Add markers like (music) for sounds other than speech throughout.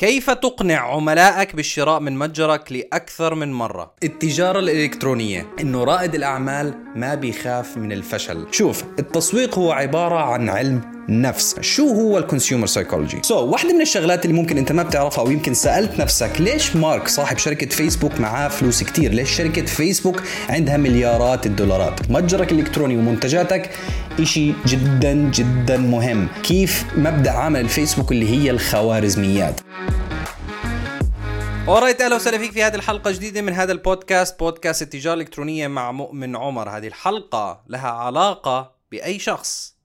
كيف تقنع عملائك بالشراء من متجرك لأكثر من مرة؟ التجارة الإلكترونية إنه رائد الأعمال ما بيخاف من الفشل شوف التسويق هو عبارة عن علم نفس. شو هو ال consumer psychology so so, واحدة من الشغلات اللي ممكن أنت ما بتعرفها أو يمكن سألت نفسك ليش مارك صاحب شركة فيسبوك معاه فلوس كتير؟ ليش شركة فيسبوك عندها مليارات الدولارات؟ متجرك الإلكتروني ومنتجاتك إشي جدا جدا مهم. كيف مبدأ عمل الفيسبوك اللي هي الخوارزميات؟ اورايت أهلا وسهلا فيك في هذه الحلقة جديدة من هذا البودكاست بودكاست التجارة الإلكترونية مع مؤمن عمر. هذه الحلقة لها علاقة بأي شخص.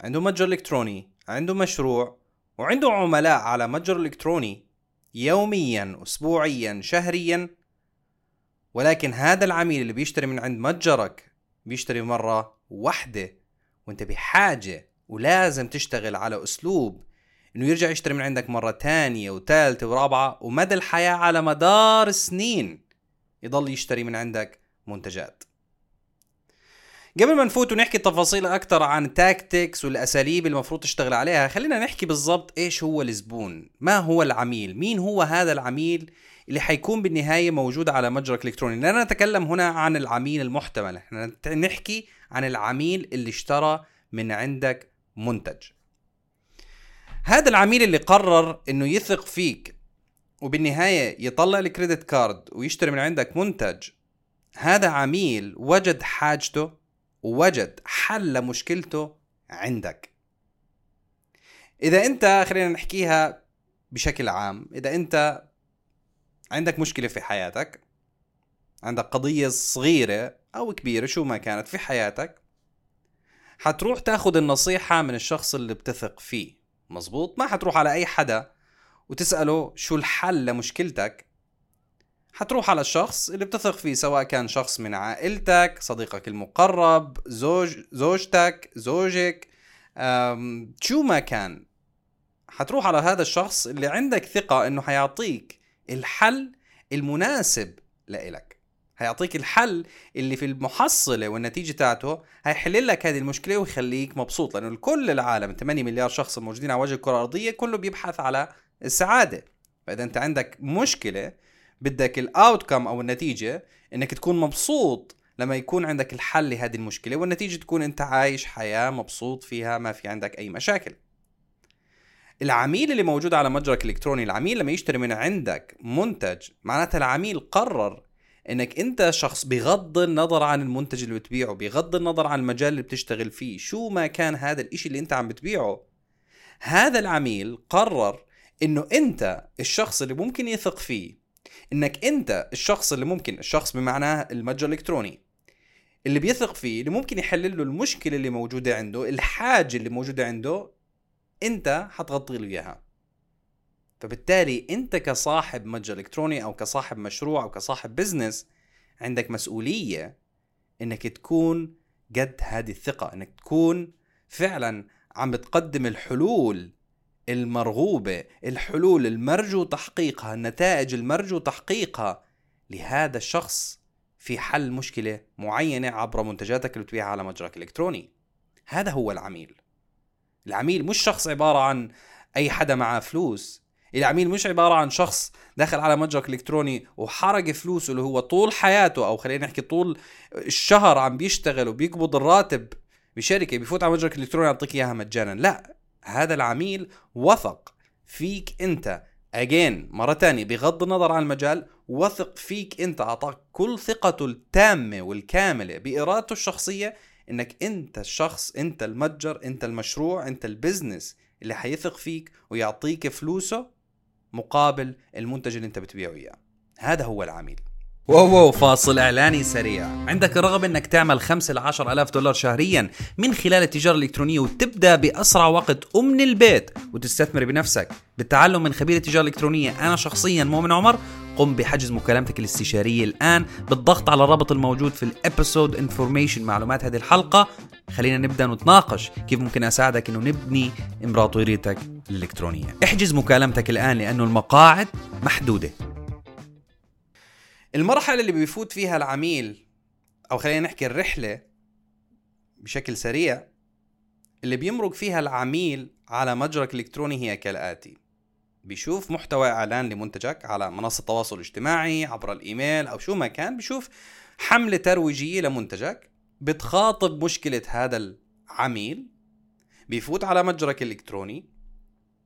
عنده متجر إلكتروني عنده مشروع وعنده عملاء على متجر إلكتروني يوميا أسبوعيا شهريا. ولكن هذا العميل اللي بيشتري من عند متجرك بيشتري مرة واحدة وأنت بحاجة ولازم تشتغل على أسلوب إنه يرجع يشتري من عندك مرة تانية وثالثة ورابعة ومدى الحياة على مدار سنين يضل يشتري من عندك منتجات. قبل ما نفوت ونحكي تفاصيل أكثر عن التاكتكس والأساليب المفروض تشتغل عليها خلينا نحكي بالضبط إيش هو الزبون. ما هو العميل؟ مين هو هذا العميل اللي حيكون بالنهاية موجود على متجرك الالكتروني لا نتكلم هنا عن العميل المحتمل. إحنا نحكي عن العميل اللي اشترى من عندك منتج. هذا العميل اللي قرر إنه يثق فيك وبالنهاية يطلع الكريدت كارد ويشتري من عندك منتج هذا عميل وجد حاجته ووجد حل مشكلته عندك. إذا أنت خلينا نحكيها بشكل عام إذا أنت عندك مشكلة في حياتك عندك قضية صغيرة أو كبيرة شو ما كانت في حياتك حتروح تاخذ النصيحة من الشخص اللي بتثق فيه. مزبوط ما حتروح على أي حدا وتسأله شو الحل لمشكلتك حتروح على الشخص اللي بتثق فيه سواء كان شخص من عائلتك صديقك المقرب زوج زوجتك زوجك. شو ما كان. حتروح على هذا الشخص اللي عندك ثقة إنه حيعطيك الحل المناسب لإلك. هيعطيك الحل اللي في المحصلة والنتيجة تاعته هيحل لك هذه المشكلة ويخليك مبسوط لأنه كل العالم 8 مليار شخص موجودين على وجه الكرة الأرضية كله بيبحث على السعادة. فإذا أنت عندك مشكلة بدك الاوتكم أو النتيجة إنك تكون مبسوط لما يكون عندك الحل لهذه المشكلة والنتيجة تكون أنت عايش حياة مبسوط فيها ما في عندك أي مشاكل. العميل اللي موجود على متجرك الإلكتروني العميل لما يشتري من عندك منتج معناتها العميل قرر إنك أنت شخص بغض النظر عن المنتج اللي بتبيعه بغض النظر عن المجال اللي بتشتغل فيه شو ما كان هذا الإشي اللي أنت عم بتبيعه. هذا العميل قرر إنه أنت الشخص اللي ممكن يثق فيه إنك أنت الشخص اللي ممكن الشخص بمعناه المتجر الإلكتروني اللي بيثق فيه اللي ممكن يحل له المشكلة اللي موجودة عنده الحاجة اللي موجودة عنده أنت حتغطي له إياها. فبالتالي أنت كصاحب متجر إلكتروني أو كصاحب مشروع أو كصاحب بزنس عندك مسؤولية إنك تكون قد هذه الثقة إنك تكون فعلا عم بتقدم الحلول المرغوبة الحلول المرجو تحقيقها النتائج المرجو تحقيقها. لهذا الشخص في حل مشكلة معينة عبر منتجاتك اللي بتبيعها على متجرك الإلكتروني. هذا هو العميل. العميل مش شخص عبارة عن أي حدا معاه فلوس. العميل مش عبارة عن شخص دخل على متجرك الإلكتروني وحرق فلوسه اللي هو طول حياته أو خلينا نحكي طول الشهر عم بيشتغل وبيقبض الراتب بشركة بيفوت على متجرك الإلكتروني يعطيك إياها مجانا. لا هذا العميل وثق فيك أنت. اجين مرة تانية بغض النظر عن المجال وثق فيك أنت. أعطاك كل ثقته التامة والكاملة بإرادته الشخصية إنك أنت الشخص أنت المتجر أنت المشروع أنت ال business اللي حيثق فيك ويعطيك فلوسه مقابل المنتج اللي أنت بتبيعه إياه. هذا هو العميل. واو واو فاصل إعلاني سريع. عندك الرغبة إنك تعمل 5 ل 10 آلاف دولار شهريا من خلال التجارة الإلكترونية وتبدأ بأسرع وقت ومن البيت وتستثمر بنفسك. بالتعلم من خبير التجارة الإلكترونية أنا شخصيا مؤمن عمر. قم بحجز مكالمتك الاستشارية الآن بالضغط على الرابط الموجود في ال episode information معلومات هذه الحلقة. خلينا نبدأ نتناقش كيف ممكن أساعدك أنه نبني إمبراطوريتك الإلكترونية. احجز مكالمتك الآن لأنه المقاعد محدودة. المرحلة اللي بيفوت فيها العميل أو خلينا نحكي الرحلة بشكل سريع اللي بيمرق فيها العميل على متجرك الإلكتروني هي كالآتي. بيشوف محتوى إعلان لمنتجك على منصة التواصل الاجتماعي عبر الإيميل أو شو ما كان بيشوف حملة ترويجية لمنتجك بتخاطب مشكلة هذا العميل بيفوت على متجرك الالكتروني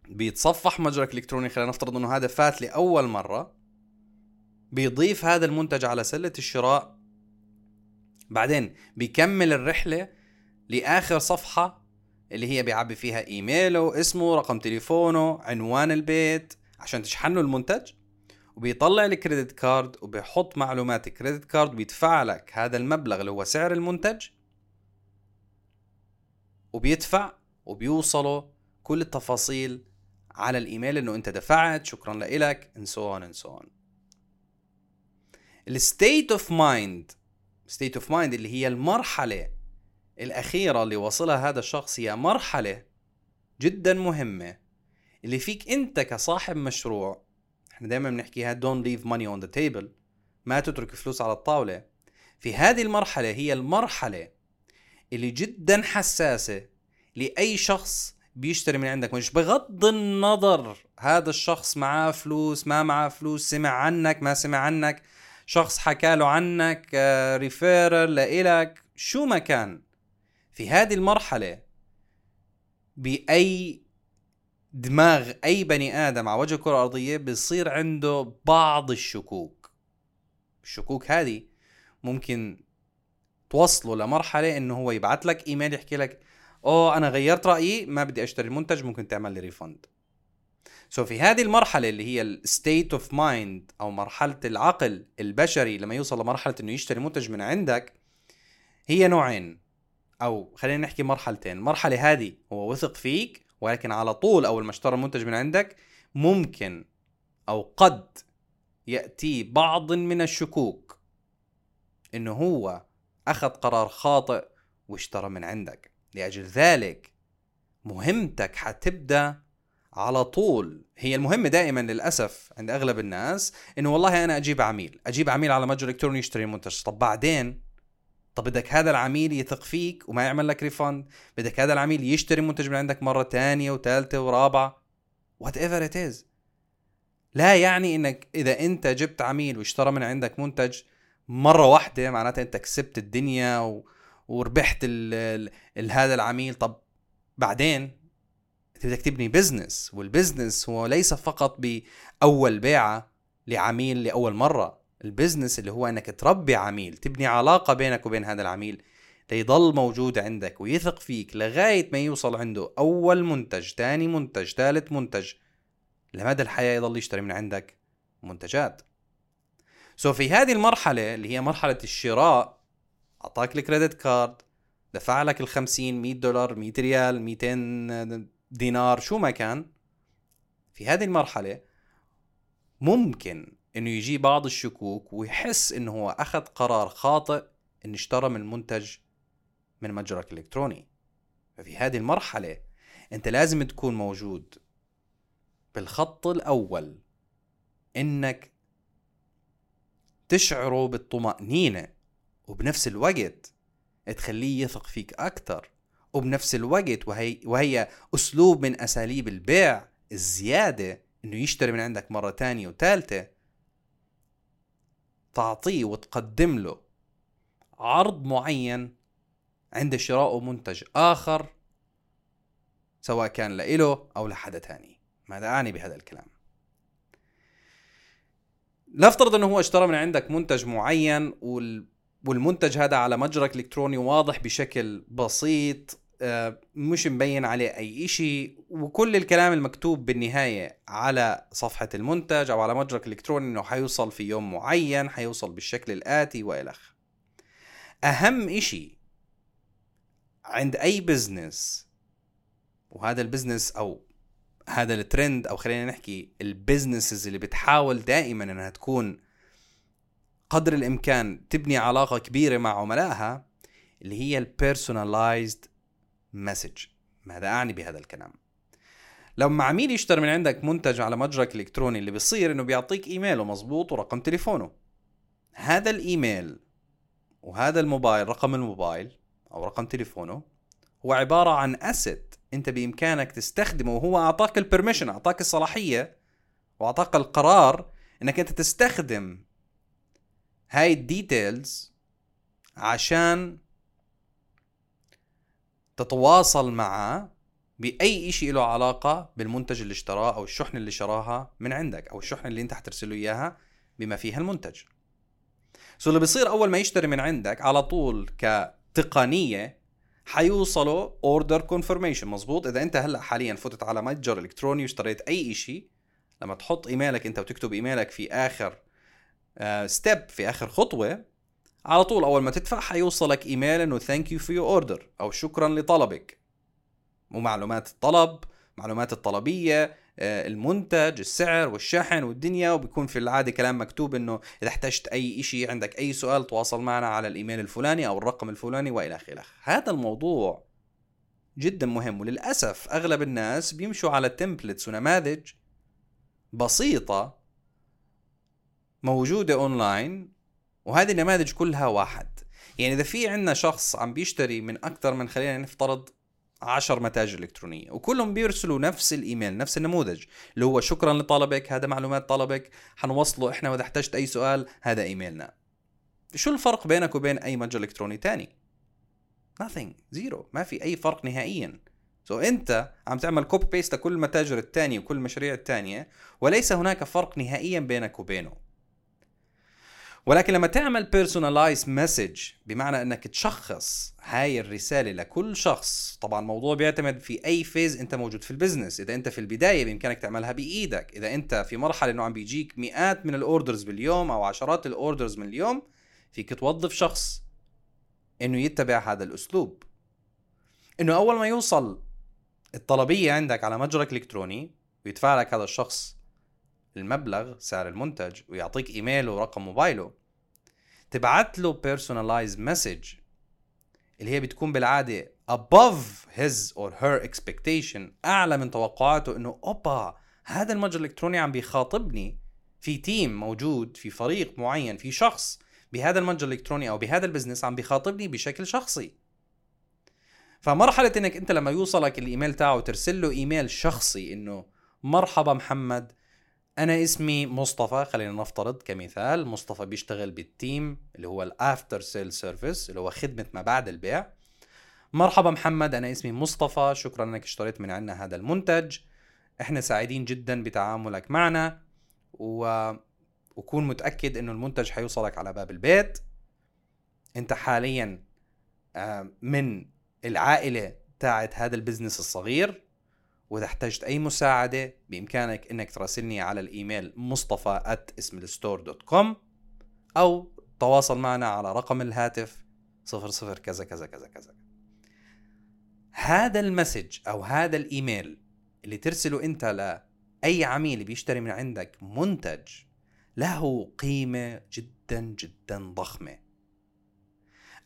بيتصفح متجرك الالكتروني خلينا نفترض إنه هذا فات لأول مرة بيضيف هذا المنتج على سلة الشراء بعدين بيكمل الرحلة لآخر صفحة اللي هي بيعبي فيها إيميله اسمه رقم تليفونه عنوان البيت عشان تشحن له المنتج وبيطلع ال credit card وبيحط معلومات ال credit card وبيدفع لك هذا المبلغ اللي هو سعر المنتج وبيدفع وبيوصله كل التفاصيل على الإيميل إنه أنت دفعت شكرا لك and so on and so on. ال state of mind state of mind اللي هي المرحلة الأخيرة اللي وصلها هذا الشخص هي مرحلة جدا مهمة اللي فيك أنت كصاحب مشروع إحنا دائما بنحكيها don't leave money on the table ما تترك فلوس على الطاولة. في هذه المرحلة هي المرحلة اللي جدا حساسة لأي شخص بيشتري من عندك. مش بغض النظر هذا الشخص معاه فلوس ما معاه فلوس سمع عنك ما سمع عنك. شخص حكى له عنك ريفيرل لإلك. شو ما كان. في هذه المرحلة بأي دماغ أي بني آدم على وجه الكرة الأرضية بيصير عنده بعض الشكوك. الشكوك هذه ممكن توصله لمرحلة إنه هو يبعث لك إيميل يحكي لك أوه أنا غيرت رأيي ما بدي أشتري المنتج ممكن تعمل لي refund so في هذه المرحلة اللي هي ال state of mind أو مرحلة العقل البشري لما يوصل لمرحلة إنه يشتري منتج من عندك هي نوعين أو خلينا نحكي مرحلتين. المرحلة هذه هو وثق فيك ولكن على طول أول ما اشترى المنتج من عندك ممكن أو قد يأتي بعض من الشكوك إنه هو أخذ قرار خاطئ واشترى من عندك. لأجل ذلك مهمتك حتبدأ على طول. هي المهمة دائما للأسف عند أغلب الناس إنه والله أنا أجيب عميل أجيب عميل على متجر إلكتروني يشتري منتج. طب بعدين؟ طب بدك هذا العميل يثق فيك وما يعمل لك refund بدك هذا العميل يشتري منتج من عندك مرة تانية وثالثة ورابعة. whatever it is لا يعني إنك إذا أنت جبت عميل واشترى من عندك منتج مرة واحدة معناتها أنت كسبت الدنيا و... وربحت ال... ال... هذا العميل. طب بعدين؟ انت بدك تبني business وال business هو ليس فقط بأول بيعة لعميل لأول مرة. ال business اللي هو إنك تربي عميل تبني علاقة بينك وبين هذا العميل ليضل موجود عندك ويثق فيك لغاية ما يوصل عنده أول منتج ثاني منتج ثالث منتج. لمدى الحياة يضل يشتري من عندك؟ منتجات. so في هذه المرحلة اللي هي مرحلة الشراء أعطاك ال credit card دفع لك ال 50 100 دولار 100 ريال 200 دينار شو ما كان في هذه المرحلة ممكن إنه يجي بعض الشكوك ويحس إنه هو أخذ قرار خاطئ إنه اشترى من منتج من متجرك الإلكتروني. ففي هذه المرحلة أنت لازم تكون موجود بالخط الأول إنك تشعره بالطمأنينة وبنفس الوقت تخليه يثق فيك أكتر. وبنفس الوقت وهي وهي أسلوب من أساليب البيع الزيادة إنه يشتري من عندك مرة تانية وثالثه تعطيه وتقدم له عرض معين عند شراء منتج آخر سواء كان لإله أو لحدا تاني. ماذا أعني بهذا الكلام؟ نفترض إنه هو اشترى من عندك منتج معين وال والمنتج هذا على متجرك الالكتروني واضح بشكل بسيط آه، مش مبين عليه أي إشي وكل الكلام المكتوب بالنهاية على صفحة المنتج أو على متجرك الالكتروني إنه حيوصل في يوم معين حيوصل بالشكل الآتي والخ أهم إشي عند أي business وهذا ال business أو هذا الترند أو خلينا نحكي ال businesses اللي بتحاول دائما إنها تكون قدر الإمكان تبني علاقة كبيرة مع عملائها اللي هي ال personalized message ماذا أعني بهذا الكلام؟ لما عميل يشتري من عندك منتج على متجرك الإلكتروني اللي بيصير إنه بيعطيك ايميله مزبوط ورقم تليفونه. هذا الإيميل وهذا الموبايل رقم الموبايل أو رقم تليفونه هو عبارة عن asset أنت بإمكانك تستخدمه وهو أعطاك ال permission أعطاك الصلاحية وأعطاك القرار إنك أنت تستخدم هاي ال details عشان تتواصل معه بأي شيء له علاقة بالمنتج اللي اشتراه أو الشحنه اللي شراها من عندك أو الشحنه اللي أنت حترسل له إياها بما فيها المنتج. so اللي بيصير أول ما يشتري من عندك على طول كتقنية حيوصلوا order confirmation مزبوط إذا أنت هلأ حاليا فتت على متجر إلكتروني واشتريت أي شيء لما تحط إيميلك أنت وتكتب إيميلك في آخر step uh, في آخر خطوة على طول أول ما تدفع حيوصلك ايميل إنه thank you for your order أو شكرا لطلبك. ومعلومات الطلب معلومات الطلبية آه، المنتج السعر والشحن والدنيا وبيكون في العادة كلام مكتوب إنه إذا احتجت أي شيء عندك أي سؤال تواصل معنا على الايميل الفلاني أو الرقم الفلاني وإلى آخره. هذا الموضوع جدا مهم وللأسف أغلب الناس بيمشوا على templates ونماذج بسيطة موجودة اونلاين وهذه النماذج كلها واحد. يعني إذا في عندنا شخص عم بيشتري من أكثر من خلينا نفترض 10 متاجر إلكترونية وكلهم بيرسلوا نفس الإيميل نفس النموذج اللي هو شكرا لطلبك هذا معلومات طلبك حنوصله إحنا وإذا احتجت أي سؤال هذا إيميلنا. شو الفرق بينك وبين أي متجر إلكتروني تاني؟ Nothing zero ما في أي فرق نهائيا. so أنت عم تعمل copy paste لكل المتاجر الثانية وكل المشاريع الثانية وليس هناك فرق نهائيا بينك وبينه. ولكن لما تعمل personalized message بمعنى إنك تشخص هاي الرسالة لكل شخص طبعا الموضوع بيعتمد في أي phase أنت موجود في ال business إذا أنت في البداية بإمكانك تعملها بإيدك. إذا أنت في مرحلة إنه عم بيجيك مئات من ال orders باليوم أو عشرات ال orders من اليوم فيك توظف شخص إنه يتبع هذا الأسلوب. إنه أول ما يوصل الطلبية عندك على متجرك الإلكتروني ويدفع لك هذا الشخص المبلغ سعر المنتج ويعطيك إيميله ورقم موبايله تبعت له personalized message اللي هي بتكون بالعادة above his or her expectation أعلى من توقعاته إنه أوبا هذا المتجر الإلكتروني عم بيخاطبني. في team موجود في فريق معين في شخص بهذا المتجر الإلكتروني أو بهذا ال business عم بيخاطبني بشكل شخصي. فمرحلة إنك أنت لما يوصلك الإيميل تاعه وترسل له إيميل شخصي إنه مرحبا محمد أنا اسمي مصطفى خلينا نفترض كمثال. مصطفى بيشتغل بال team اللي هو ال after sale service اللي هو خدمة ما بعد البيع. مرحبا محمد أنا اسمي مصطفى. شكرا إنك اشتريت من عنا هذا المنتج. إحنا سعيدين جدا بتعاملك معنا و... وكون متأكد إنه المنتج حيوصلك على باب البيت. أنت حاليا آه، من العائلة تاعت هذا ال business الصغير. وإذا احتجت أي مساعدة بإمكانك إنك تراسلني على الإيميل مصطفى اسم ال store dot com أو تواصل معنا على رقم الهاتف صفر صفر كذا كذا كذا كذا. هذا ال message أو هذا الإيميل اللي ترسله أنت لأي عميل بيشتري من عندك منتج له قيمة جدا جدا ضخمة.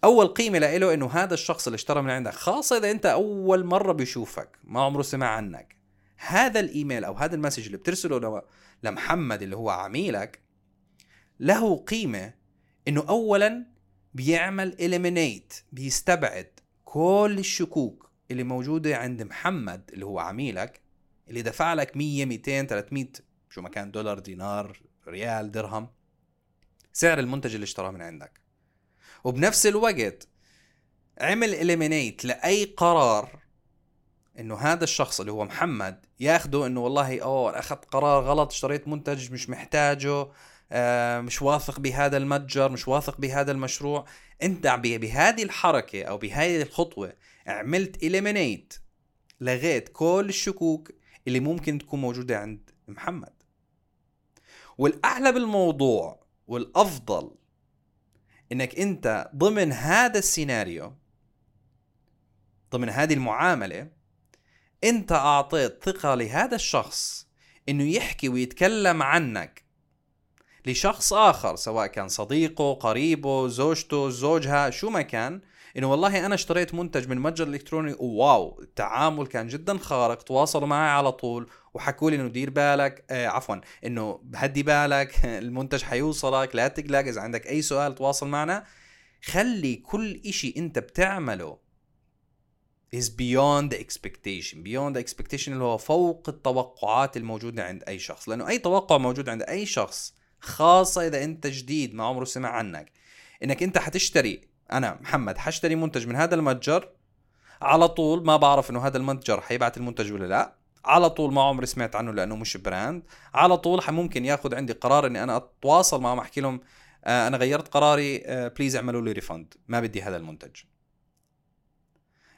أول قيمة له إنه هذا الشخص اللي اشترى من عندك خاصة إذا أنت أول مرة بيشوفك ما عمره سمع عنك. هذا الإيميل أو هذا ال message اللي بترسله لمحمد اللي هو عميلك له قيمة إنه اولا بيعمل eliminate بيستبعد كل الشكوك اللي موجودة عند محمد اللي هو عميلك اللي دفع لك 100 200 300 شو ما كان دولار دينار ريال درهم سعر المنتج اللي اشتراه من عندك. وبنفس الوقت عمل eliminate لأي قرار إنه هذا الشخص اللي هو محمد ياخده إنه والله أوه أخذت قرار غلط اشتريت منتج مش محتاجه آه مش واثق بهذا المتجر مش واثق بهذا المشروع. أنت بهذه الحركة أو بهذه الخطوة عملت اليمينيت لغيت كل الشكوك اللي ممكن تكون موجودة عند محمد. والأعلى بالموضوع والأفضل إنك أنت ضمن هذا السيناريو ضمن هذه المعاملة أنت أعطيت ثقة لهذا الشخص إنه يحكي ويتكلم عنك لشخص آخر سواء كان صديقه قريبه زوجته زوجها شو ما كان إنه والله أنا اشتريت منتج من متجر إلكتروني وواو التعامل كان جدا خارق تواصلوا معي على طول وحكوا لي إنه دير بالك آه عفوا إنه هدي بالك (laughs) المنتج حيوصلك لا تقلق إذا عندك أي سؤال تواصل معنا. خلي كل إشي أنت بتعمله is beyond the expectation beyond the expectation اللي هو فوق التوقعات الموجودة عند أي شخص. لأنه أي توقع موجود عند أي شخص خاصة إذا أنت جديد ما عمره سمع عنك إنك أنت حتشتري أنا محمد حشتري منتج من هذا المتجر. على طول ما بعرف إنه هذا المتجر حيبعت المنتج ولا لا. على طول ما عمري سمعت عنه لأنه مش brand. على طول ممكن ياخذ عندي قرار إني أنا أتواصل معهم أحكي لهم آه أنا غيرت قراري آه please اعملوا لي refund ما بدي هذا المنتج.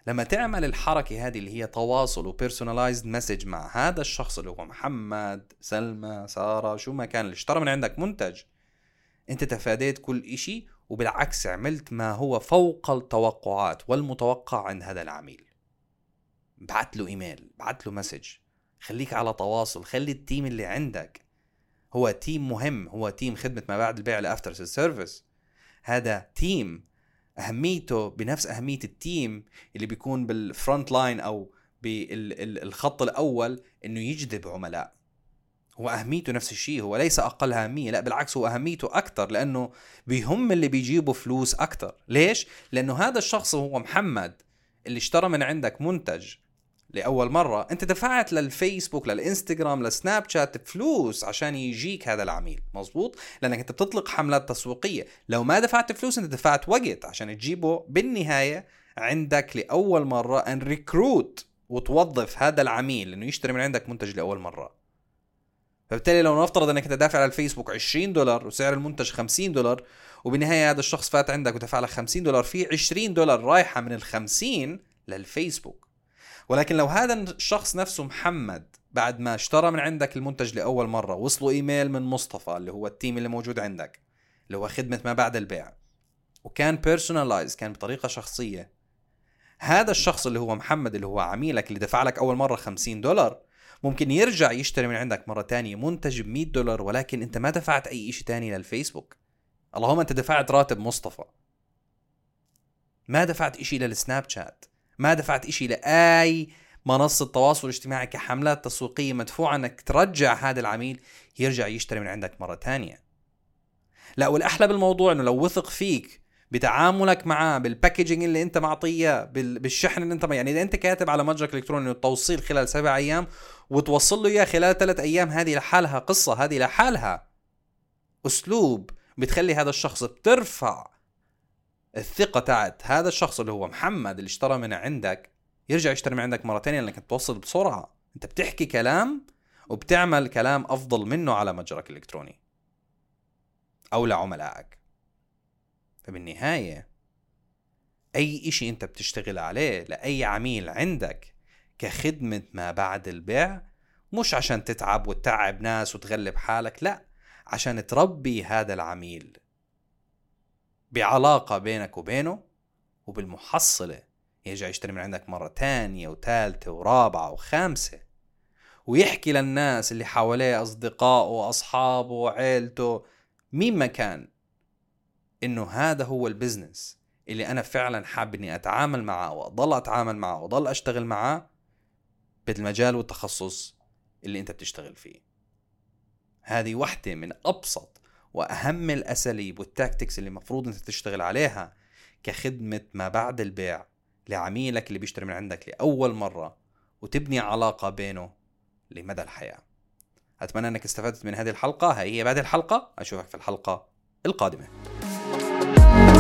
لما تعمل الحركة هذه اللي هي تواصل و personalized message مع هذا الشخص اللي هو محمد سلمى سارة شو ما كان اللي اشترى من عندك منتج أنت تفاديت كل إشي وبالعكس عملت ما هو فوق التوقعات والمتوقع عند هذا العميل. بعت له إيميل بعت له message خليك على تواصل خلي ال team اللي عندك هو team مهم هو team خدمة ما بعد البيع ال after service هذا team أهميته بنفس أهمية ال team اللي بيكون بال front line أو بالخط الأول إنه يجذب عملاء. هو أهميته نفس الشيء هو ليس أقل أهمية لا بالعكس هو أهميته أكثر لأنه بيهم اللي بيجيبوا فلوس أكثر ليش؟ لأنه هذا الشخص هو محمد اللي اشترى من عندك منتج لأول مرة أنت دفعت للفيسبوك للإنستغرام للسناب شات فلوس عشان يجيك هذا العميل مزبوط لأنك أنت بتطلق حملات تسويقية. لو ما دفعت فلوس أنت دفعت وقت عشان تجيبه بالنهاية عندك لأول مرة إن recruit وتوظف هذا العميل انه يشتري من عندك منتج لأول مرة. فبالتالي لو نفترض إنك انت دافع على الفيسبوك 20 دولار وسعر المنتج 50 دولار وبالنهاية هذا الشخص فات عندك ودفع لك 50 دولار في 20 دولار رايحة من ال 50 للفيسبوك. ولكن لو هذا الشخص نفسه محمد بعد ما اشترى من عندك المنتج لأول مرة وصلوا إيميل من مصطفى اللي هو ال team اللي موجود عندك اللي هو خدمة ما بعد البيع وكان personalized كان بطريقة شخصية هذا الشخص اللي هو محمد اللي هو عميلك اللي دفع لك أول مرة 50 دولار ممكن يرجع يشتري من عندك مرة تانية منتج ب 100 دولار ولكن أنت ما دفعت أي شيء تاني للفيسبوك. اللهم أنت دفعت راتب مصطفى. ما دفعت إشي للسناب شات. ما دفعت إشي لأي منصة تواصل اجتماعي كحملات تسويقية مدفوعة إنك ترجع هذا العميل يرجع يشتري من عندك مرة تانية. لا والأحلى بالموضوع إنه لو وثق فيك بتعاملك معاه بالباكجينج اللي انت معطيه بالشحن اللي انت يعني إذا انت كاتب على متجرك الالكتروني التوصيل خلال سبع أيام وتوصل له إياه خلال ثلاث أيام هذه لحالها قصة هذه لحالها أسلوب بتخلي هذا الشخص بترفع الثقة تاعت هذا الشخص اللي هو محمد اللي اشترى من عندك يرجع يشتري من عندك مره ثانية لانك توصل بسرعة. أنت بتحكي كلام وبتعمل كلام أفضل منه على متجرك الإلكتروني أو لعملائك. فبالنهاية أي إشي أنت بتشتغل عليه لأي عميل عندك كخدمة ما بعد البيع مش عشان تتعب وتتعب ناس وتغلب حالك لا عشان تربي هذا العميل بعلاقة بينك وبينه وبالمحصلة. يرجع يشتري من عندك مرة تانية وثالثة ورابعة وخامسة. ويحكي للناس اللي حواليه أصدقائه وأصحابه وعيلته مين ما كان. إنه هذا هو ال business اللي أنا فعلا حاب إني أتعامل معه وأضل أتعامل معه وأضل أشتغل معه بالمجال والتخصص اللي أنت بتشتغل فيه. هذه وحدة من أبسط وأهم الأساليب وال tactics اللي المفروض أنت تشتغل عليها كخدمة ما بعد البيع لعميلك اللي بيشتري من عندك لأول مرة وتبني علاقة بينه لمدى الحياة. أتمنى إنك استفدت من هذه الحلقة. هي بعد الحلقة. أشوفك في الحلقة القادمة. Oh,